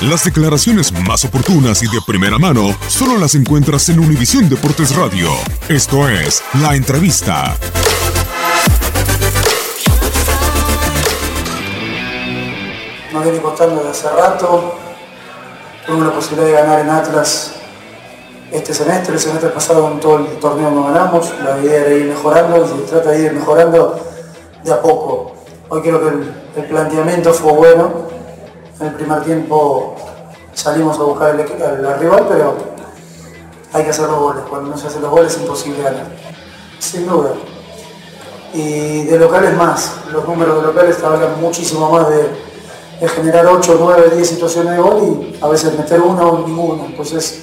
Las declaraciones más oportunas y de primera mano solo las encuentras en Univisión Deportes Radio. Esto es La Entrevista. nos viene costando desde hace rato. Tuvimos la posibilidad de ganar en Atlas este semestre, el semestre pasado en todo el torneo no ganamos, la idea era ir mejorando y se trata de ir mejorando de a poco. Hoy creo que el, el planteamiento fue bueno, en el primer tiempo salimos a buscar al, al- al rival, pero hay que hacer los goles, cuando no se hacen los goles es imposible ganar, sin duda. Y de locales más, los números de locales hablan muchísimo más de, de generar 8, 9, 10 situaciones de gol y a veces meter una o ninguna. Entonces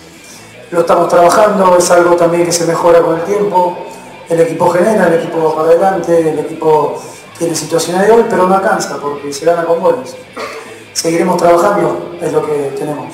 lo estamos trabajando, es algo también que se mejora con el tiempo. El equipo genera, el equipo va para adelante, el equipo tiene situaciones de gol, pero no alcanza porque se gana con goles. Seguiremos trabajando, es lo que tenemos.